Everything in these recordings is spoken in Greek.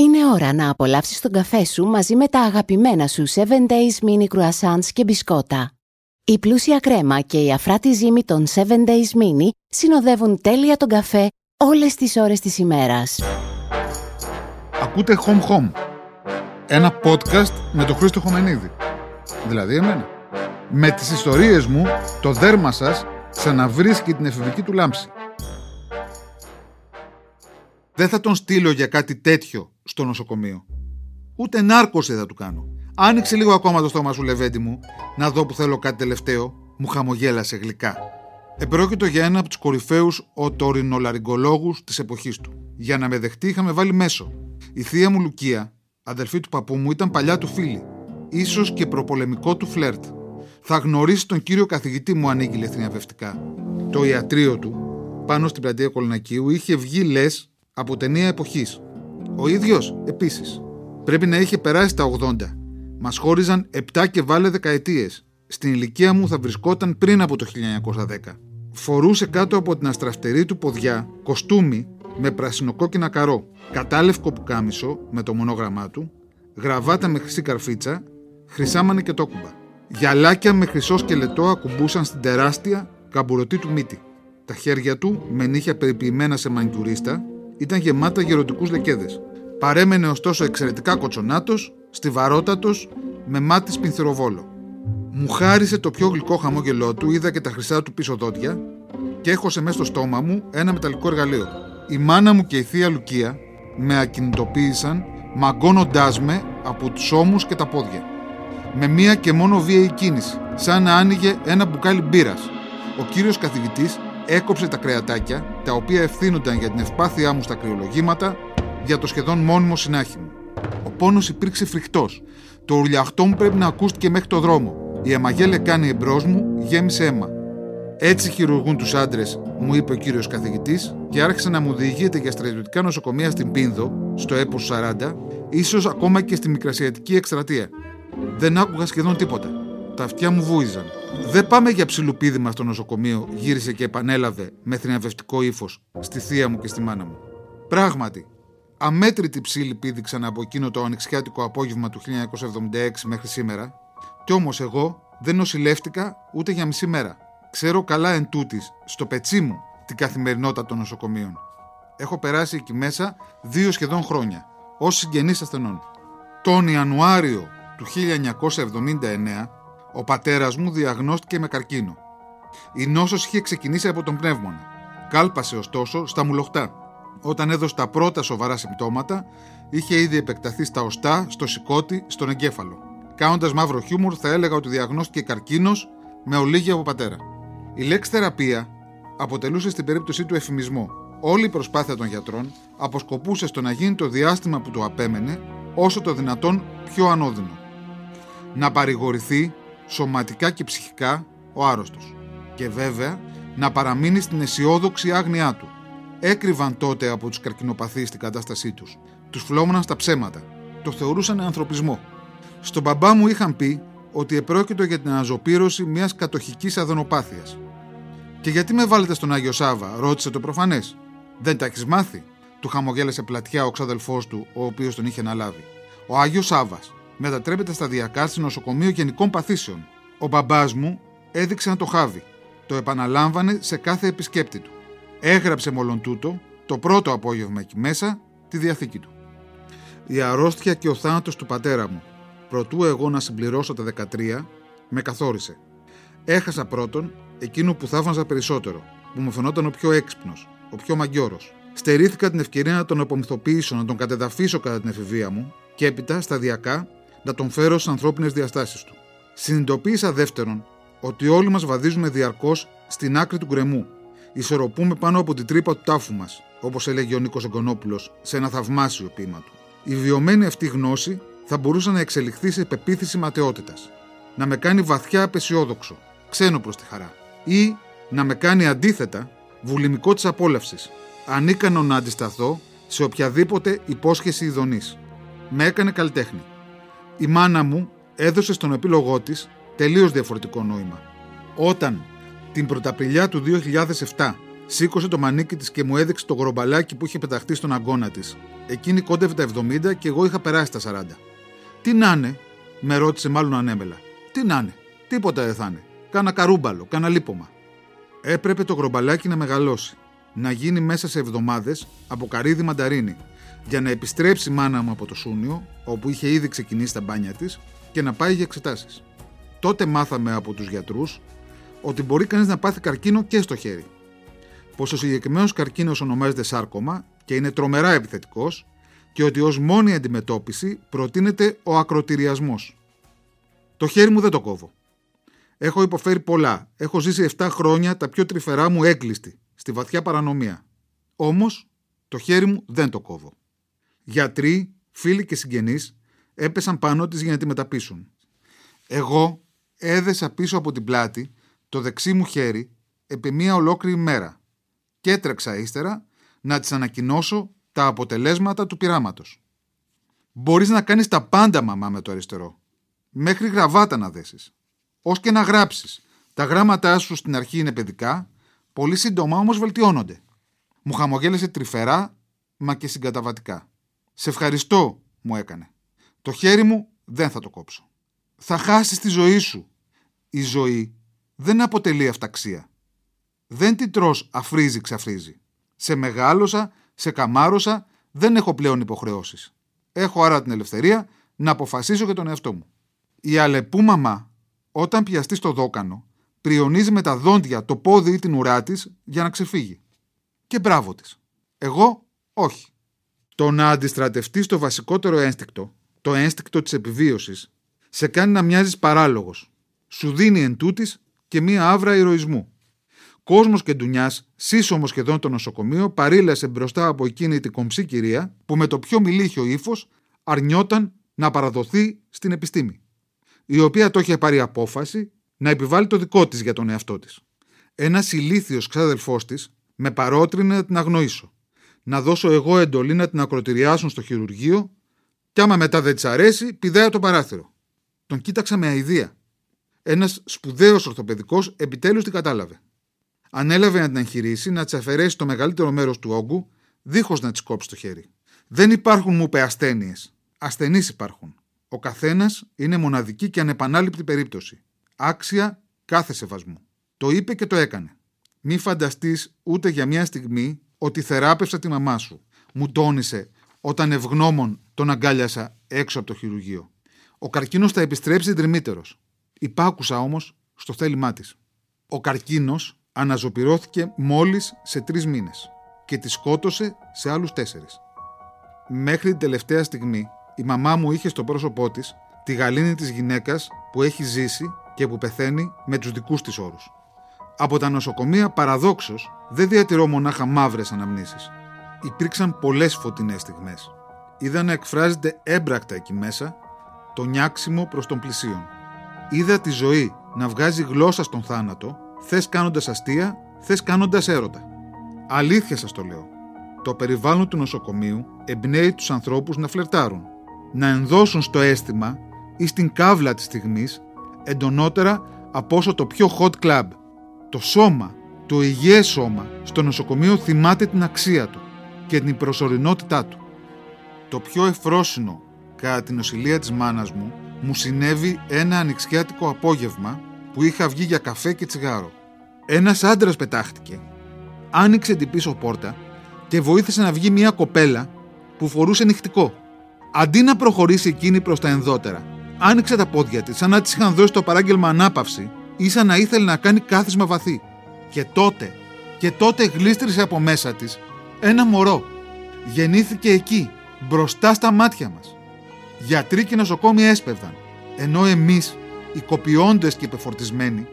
Είναι ώρα να απολαύσεις τον καφέ σου μαζί με τα αγαπημένα σου 7 Days Mini Croissants και μπισκότα. Η πλούσια κρέμα και η αφράτη ζύμη των 7 Days Mini συνοδεύουν τέλεια τον καφέ όλες τις ώρες της ημέρας. Ακούτε Home Home, ένα podcast με τον Χρήστο Χωμενίδη. Δηλαδή εμένα. Με τις ιστορίες μου, το δέρμα σας ξαναβρίσκει την εφηβική του λάμψη. Δεν θα τον στείλω για κάτι τέτοιο στο νοσοκομείο. Ούτε νάρκωση θα του κάνω. Άνοιξε λίγο ακόμα το στόμα σου, Λεβέντι μου, να δω που θέλω κάτι τελευταίο. Μου χαμογέλασε γλυκά. Επρόκειτο για ένα από τους κορυφαίους οτορινολαριγκολόγους της εποχής του. Για να με δεχτεί, είχαμε βάλει μέσο. Η θεία μου Λουκία, αδελφή του παππού μου, ήταν παλιά του φίλη. σω και προπολεμικό του φλερτ. Θα γνωρίσει τον κύριο καθηγητή μου, ανήγγειλε θριαμβευτικά. Το ιατρείο του, πάνω στην πλατεία Κολονακίου, είχε βγει λες από ταινία εποχής. Ο ίδιος επίσης. Πρέπει να είχε περάσει τα 80. Μας χώριζαν 7 και βάλε δεκαετίες. Στην ηλικία μου θα βρισκόταν πριν από το 1910. Φορούσε κάτω από την αστραφτερή του ποδιά κοστούμι με πρασινοκόκκινα καρό, κατάλευκο πουκάμισο με το μονόγραμμά του, γραβάτα με χρυσή καρφίτσα, χρυσάμανε και τόκουμπα. Γυαλάκια με χρυσό σκελετό ακουμπούσαν στην τεράστια καμπουρωτή του μύτη. Τα χέρια του, με νύχια περιποιημένα σε μανκιουρίστα, ήταν γεμάτα γερωτικού λεκέδες. Παρέμενε ωστόσο εξαιρετικά κοτσονάτος, στιβαρότατος, με μάτι σπινθυροβόλο. Μου χάρισε το πιο γλυκό χαμόγελό του, είδα και τα χρυσά του πίσω δόντια και έχωσε μέσα στο στόμα μου ένα μεταλλικό εργαλείο. Η μάνα μου και η θεία Λουκία με ακινητοποίησαν μαγκώνοντάς με από τους ώμους και τα πόδια. Με μία και μόνο βίαιη κίνηση, σαν να άνοιγε ένα μπουκάλι μπύρας. Ο κύριος καθηγητής έκοψε τα κρεατάκια, τα οποία ευθύνονταν για την ευπάθειά μου στα κρυολογήματα, για το σχεδόν μόνιμο συνάχη μου. Ο πόνος υπήρξε φρικτός. Το ουρλιαχτό μου πρέπει να ακούστηκε μέχρι το δρόμο. Η αμαγέλε κάνει εμπρός μου, γέμισε αίμα. Έτσι χειρουργούν τους άντρες, μου είπε ο κύριος καθηγητής, και άρχισε να μου διηγείται για στρατιωτικά νοσοκομεία στην Πίνδο, στο έπος 40, ίσως ακόμα και στη μικρασιατική εκστρατεία. Δεν άκουγα σχεδόν τίποτα. Τα αυτιά μου βούιζαν. Δεν πάμε για ψιλοπίδημα στο νοσοκομείο, γύρισε και επανέλαβε με θριαμβευτικό ύφος στη θεία μου και στη μάνα μου. Πράγματι, αμέτρητη ψήλη πήδηξαν από εκείνο το ανοιξιάτικο απόγευμα του 1976 μέχρι σήμερα, κι όμως εγώ δεν νοσηλεύτηκα ούτε για μισή μέρα. Ξέρω καλά εν τούτης, στο πετσί μου, την καθημερινότητα των νοσοκομείων. Έχω περάσει εκεί μέσα δύο σχεδόν χρόνια, ως συγγενής ασθενών. Τον Ιανουάριο του 1979 ο πατέρας μου διαγνώστηκε με καρκίνο. Η νόσος είχε ξεκινήσει από τον πνεύμονα. Κάλπασε ωστόσο στα μουλοχτά. Όταν έδωσε τα πρώτα σοβαρά συμπτώματα, είχε ήδη επεκταθεί στα οστά, στο σηκώτη, στον εγκέφαλο. Κάνοντας μαύρο χιούμορ, θα έλεγα ότι διαγνώστηκε καρκίνος με ολίγη από πατέρα. Η λέξη θεραπεία αποτελούσε στην περίπτωσή του εφημισμό. Όλη η προσπάθεια των γιατρών αποσκοπούσε στο να γίνει το διάστημα που του απέμενε όσο το δυνατόν πιο ανώδυνο. Να παρηγορηθεί σωματικά και ψυχικά ο άρρωστος. Και βέβαια να παραμείνει στην αισιόδοξη άγνοιά του. Έκρυβαν τότε από τους καρκινοπαθείς την κατάστασή τους. Τους φλόμωναν στα ψέματα. Το θεωρούσαν ανθρωπισμό. Στον μπαμπά μου είχαν πει ότι επρόκειτο για την αναζωπήρωση μιας κατοχικής αδενοπάθειας. Και γιατί με βάλετε στον Άγιο Σάβα, ρώτησε το προφανές. Δεν τα έχεις μάθει, του χαμογέλασε πλατιά ο ξαδελφός του, ο οποίος τον είχε αναλάβει. Ο Άγιος Σάβας μετατρέπεται σταδιακά σε νοσοκομείο γενικών παθήσεων. Ο μπαμπάς μου έδειξε να το χάβει. Το επαναλάμβανε σε κάθε επισκέπτη του. Έγραψε μόλον τούτο, το πρώτο απόγευμα εκεί μέσα, τη διαθήκη του. Η αρρώστια και ο θάνατος του πατέρα μου, προτού εγώ να συμπληρώσω τα 13, με καθόρισε. Έχασα πρώτον εκείνο που θαύμαζα περισσότερο, που μου φαινόταν ο πιο έξυπνος, ο πιο μαγκιόρο. Στερήθηκα την ευκαιρία να τον απομυθοποιήσω, να τον κατεδαφίσω κατά την εφηβεία μου και έπειτα σταδιακά να τον φέρω στις ανθρώπινες διαστάσεις του. Συνειδητοποίησα δεύτερον ότι όλοι μας βαδίζουμε διαρκώς στην άκρη του γκρεμού. Ισορροπούμε πάνω από την τρύπα του τάφου μας, όπως έλεγε ο Νίκος Εγκονόπουλος σε ένα θαυμάσιο ποίημα του. Η βιωμένη αυτή γνώση θα μπορούσε να εξελιχθεί σε πεποίθηση ματαιότητας. Να με κάνει βαθιά απεσιόδοξο, ξένο προς τη χαρά. Ή να με κάνει αντίθετα βουλημικό της απόλαυσης, ανίκανο να αντισταθώ σε οποιαδήποτε υπόσχεση ειδονής. Με έκανε καλλιτέχνη η μάνα μου έδωσε στον επίλογό της τελείως διαφορετικό νόημα. Όταν την Πρωταπριλιά του 2007 Σήκωσε το μανίκι της και μου έδειξε το γρομπαλάκι που είχε πεταχτεί στον αγκώνα της. Εκείνη κόντευε τα 70 και εγώ είχα περάσει τα 40. Τι να είναι, με ρώτησε μάλλον ανέμελα. Τι να είναι, τίποτα δεν θα είναι. Κάνα καρούμπαλο, κάνα λίπομα. Έπρεπε το γρομπαλάκι να μεγαλώσει. Να γίνει μέσα σε εβδομάδες από καρύδι μανταρίνι, για να επιστρέψει η μάνα μου από το Σούνιο, όπου είχε ήδη ξεκινήσει τα μπάνια της, και να πάει για εξετάσεις. Τότε μάθαμε από τους γιατρούς ότι μπορεί κανείς να πάθει καρκίνο και στο χέρι. Πω ο συγκεκριμένος καρκίνος ονομάζεται σάρκωμα και είναι τρομερά επιθετικός και ότι ως μόνη αντιμετώπιση προτείνεται ο ακροτηριασμός. Το χέρι μου δεν το κόβω. Έχω υποφέρει πολλά. Έχω ζήσει 7 χρόνια τα πιο τρυφερά μου έγκλειστη, στη βαθιά παρανομία. Όμως, το χέρι μου δεν το κόβω. Γιατροί, φίλοι και συγγενείς έπεσαν πάνω της για να τη μεταπίσουν. Εγώ έδεσα πίσω από την πλάτη το δεξί μου χέρι επί μία ολόκληρη μέρα και έτρεξα ύστερα να της ανακοινώσω τα αποτελέσματα του πειράματος. Μπορείς να κάνεις τα πάντα μαμά με το αριστερό. Μέχρι γραβάτα να δέσεις. Ως και να γράψεις. Τα γράμματά σου στην αρχή είναι παιδικά, πολύ σύντομα όμως βελτιώνονται. Μου χαμογέλασε τρυφερά, μα και συγκαταβατικά. Σε ευχαριστώ, μου έκανε. Το χέρι μου δεν θα το κόψω. Θα χάσεις τη ζωή σου. Η ζωή δεν αποτελεί αυταξία. Δεν την τρως αφρίζει ξαφρίζει. Σε μεγάλωσα, σε καμάρωσα, δεν έχω πλέον υποχρεώσεις. Έχω άρα την ελευθερία να αποφασίσω για τον εαυτό μου. Η αλεπού μαμά, όταν πιαστεί στο δόκανο, πριονίζει με τα δόντια το πόδι ή την ουρά της για να ξεφύγει. Και μπράβο της. Εγώ όχι. Το να αντιστρατευτείς το βασικότερο ένστικτο, το ένστικτο της επιβίωσης, σε κάνει να μοιάζεις παράλογος. Σου δίνει εν τούτης και μία άβρα ηρωισμού. Κόσμος και ντουνιά, σύσσωμο σχεδόν το νοσοκομείο, παρήλασε μπροστά από εκείνη την κομψή κυρία που με το πιο μιλίχιο ύφος αρνιόταν να παραδοθεί στην επιστήμη. Η οποία το είχε πάρει απόφαση να επιβάλλει το δικό της για τον εαυτό της. Ένας ηλίθιος ξάδελφός της με παρότρινε να την αγνοήσω. Να δώσω εγώ εντολή να την ακροτηριάσουν στο χειρουργείο, και άμα μετά δεν της αρέσει, πηδάει το παράθυρο. Τον κοίταξα με αηδία. Ένας σπουδαίος ορθοπαιδικός επιτέλους την κατάλαβε. Ανέλαβε να την εγχειρήσει να της αφαιρέσει το μεγαλύτερο μέρος του όγκου, δίχως να της κόψει το χέρι. Δεν υπάρχουν, μου είπε, ασθένειες. Ασθενείς υπάρχουν. Ο καθένας είναι μοναδική και ανεπανάληπτη περίπτωση. Άξια κάθε σεβασμού. Το είπε και το έκανε. Μη φανταστείς ούτε για μια στιγμή ότι θεράπευσα τη μαμά σου. Μου τόνισε όταν ευγνώμων τον αγκάλιασα έξω από το χειρουργείο. Ο καρκίνος θα επιστρέψει δρυμύτερος. Υπάκουσα όμως στο θέλημά της. Ο καρκίνος αναζωπυρώθηκε μόλις σε τρεις μήνες και τη σκότωσε σε άλλους τέσσερις. Μέχρι την τελευταία στιγμή η μαμά μου είχε στο πρόσωπό της τη γαλήνη της γυναίκας που έχει ζήσει και που πεθαίνει με τους δικούς της όρους. Από τα νοσοκομεία παραδόξως δεν διατηρώ μονάχα μαύρες αναμνήσεις. Υπήρξαν πολλές φωτεινές στιγμές. Είδα να εκφράζεται έμπρακτα εκεί μέσα το νιάξιμο προς τον πλησίον. Είδα τη ζωή να βγάζει γλώσσα στον θάνατο, θες κάνοντας αστεία, θες κάνοντας έρωτα. Αλήθεια σας το λέω. Το περιβάλλον του νοσοκομείου εμπνέει τους ανθρώπους να φλερτάρουν, να ενδώσουν στο αίσθημα ή στην κάβλα της στιγμής εντονότερα από όσο το πιο hot club. Το σώμα, το υγιές σώμα στο νοσοκομείο θυμάται την αξία του και την προσωρινότητά του. Το πιο εφρόσινο κατά την νοσηλεία της μάνας μου μου συνέβη ένα ανοιξιάτικο απόγευμα που είχα βγει για καφέ και τσιγάρο. Ένας άντρας πετάχτηκε, άνοιξε την πίσω πόρτα και βοήθησε να βγει μια κοπέλα που φορούσε νυχτικό. Αντί να προχωρήσει εκείνη προς τα ενδότερα, άνοιξε τα πόδια της σαν να της είχαν δώσει το παράγγελμα ανάπαυση ή σαν να ήθελε να κάνει κάθισμα βαθύ. Και τότε, και τότε γλίστρισε από μέσα της ένα μωρό. Γεννήθηκε εκεί, μπροστά στα μάτια μας. Γιατροί και νοσοκόμοι έσπευδαν, ενώ εμείς, οι κοπιώντες και υπεφορτισμένοι,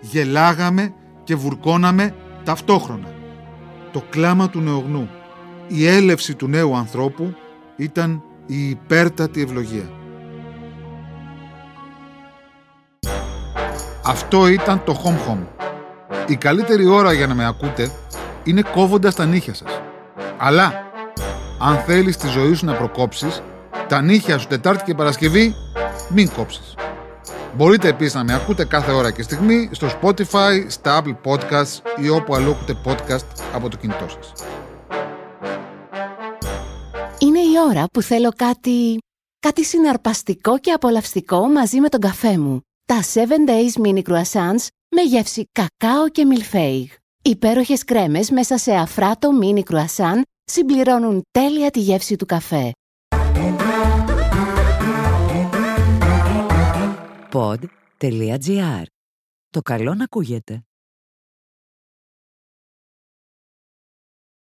γελάγαμε και βουρκώναμε ταυτόχρονα. Το κλάμα του νεογνού, η έλευση του νέου ανθρώπου ήταν η υπέρτατη ευλογία. Αυτό ήταν το Home Home. Η καλύτερη ώρα για να με ακούτε είναι κόβοντας τα νύχια σας. Αλλά, αν θέλεις τη ζωή σου να προκόψεις, τα νύχια σου Τετάρτη και Παρασκευή μην κόψεις. Μπορείτε επίσης να με ακούτε κάθε ώρα και στιγμή στο Spotify, στα Apple Podcasts ή όπου αλλού ακούτε podcast από το κινητό σας. Είναι η ώρα που θέλω κάτι... κάτι συναρπαστικό και απολαυστικό μαζί με τον καφέ μου. Τα 7 Days Mini Croissants με γεύση κακάο και μιλφέιγ. Υπέροχες κρέμες μέσα σε αφράτο mini croissant συμπληρώνουν τέλεια τη γεύση του καφέ. Pod.gr. Το καλό να ακούγεται.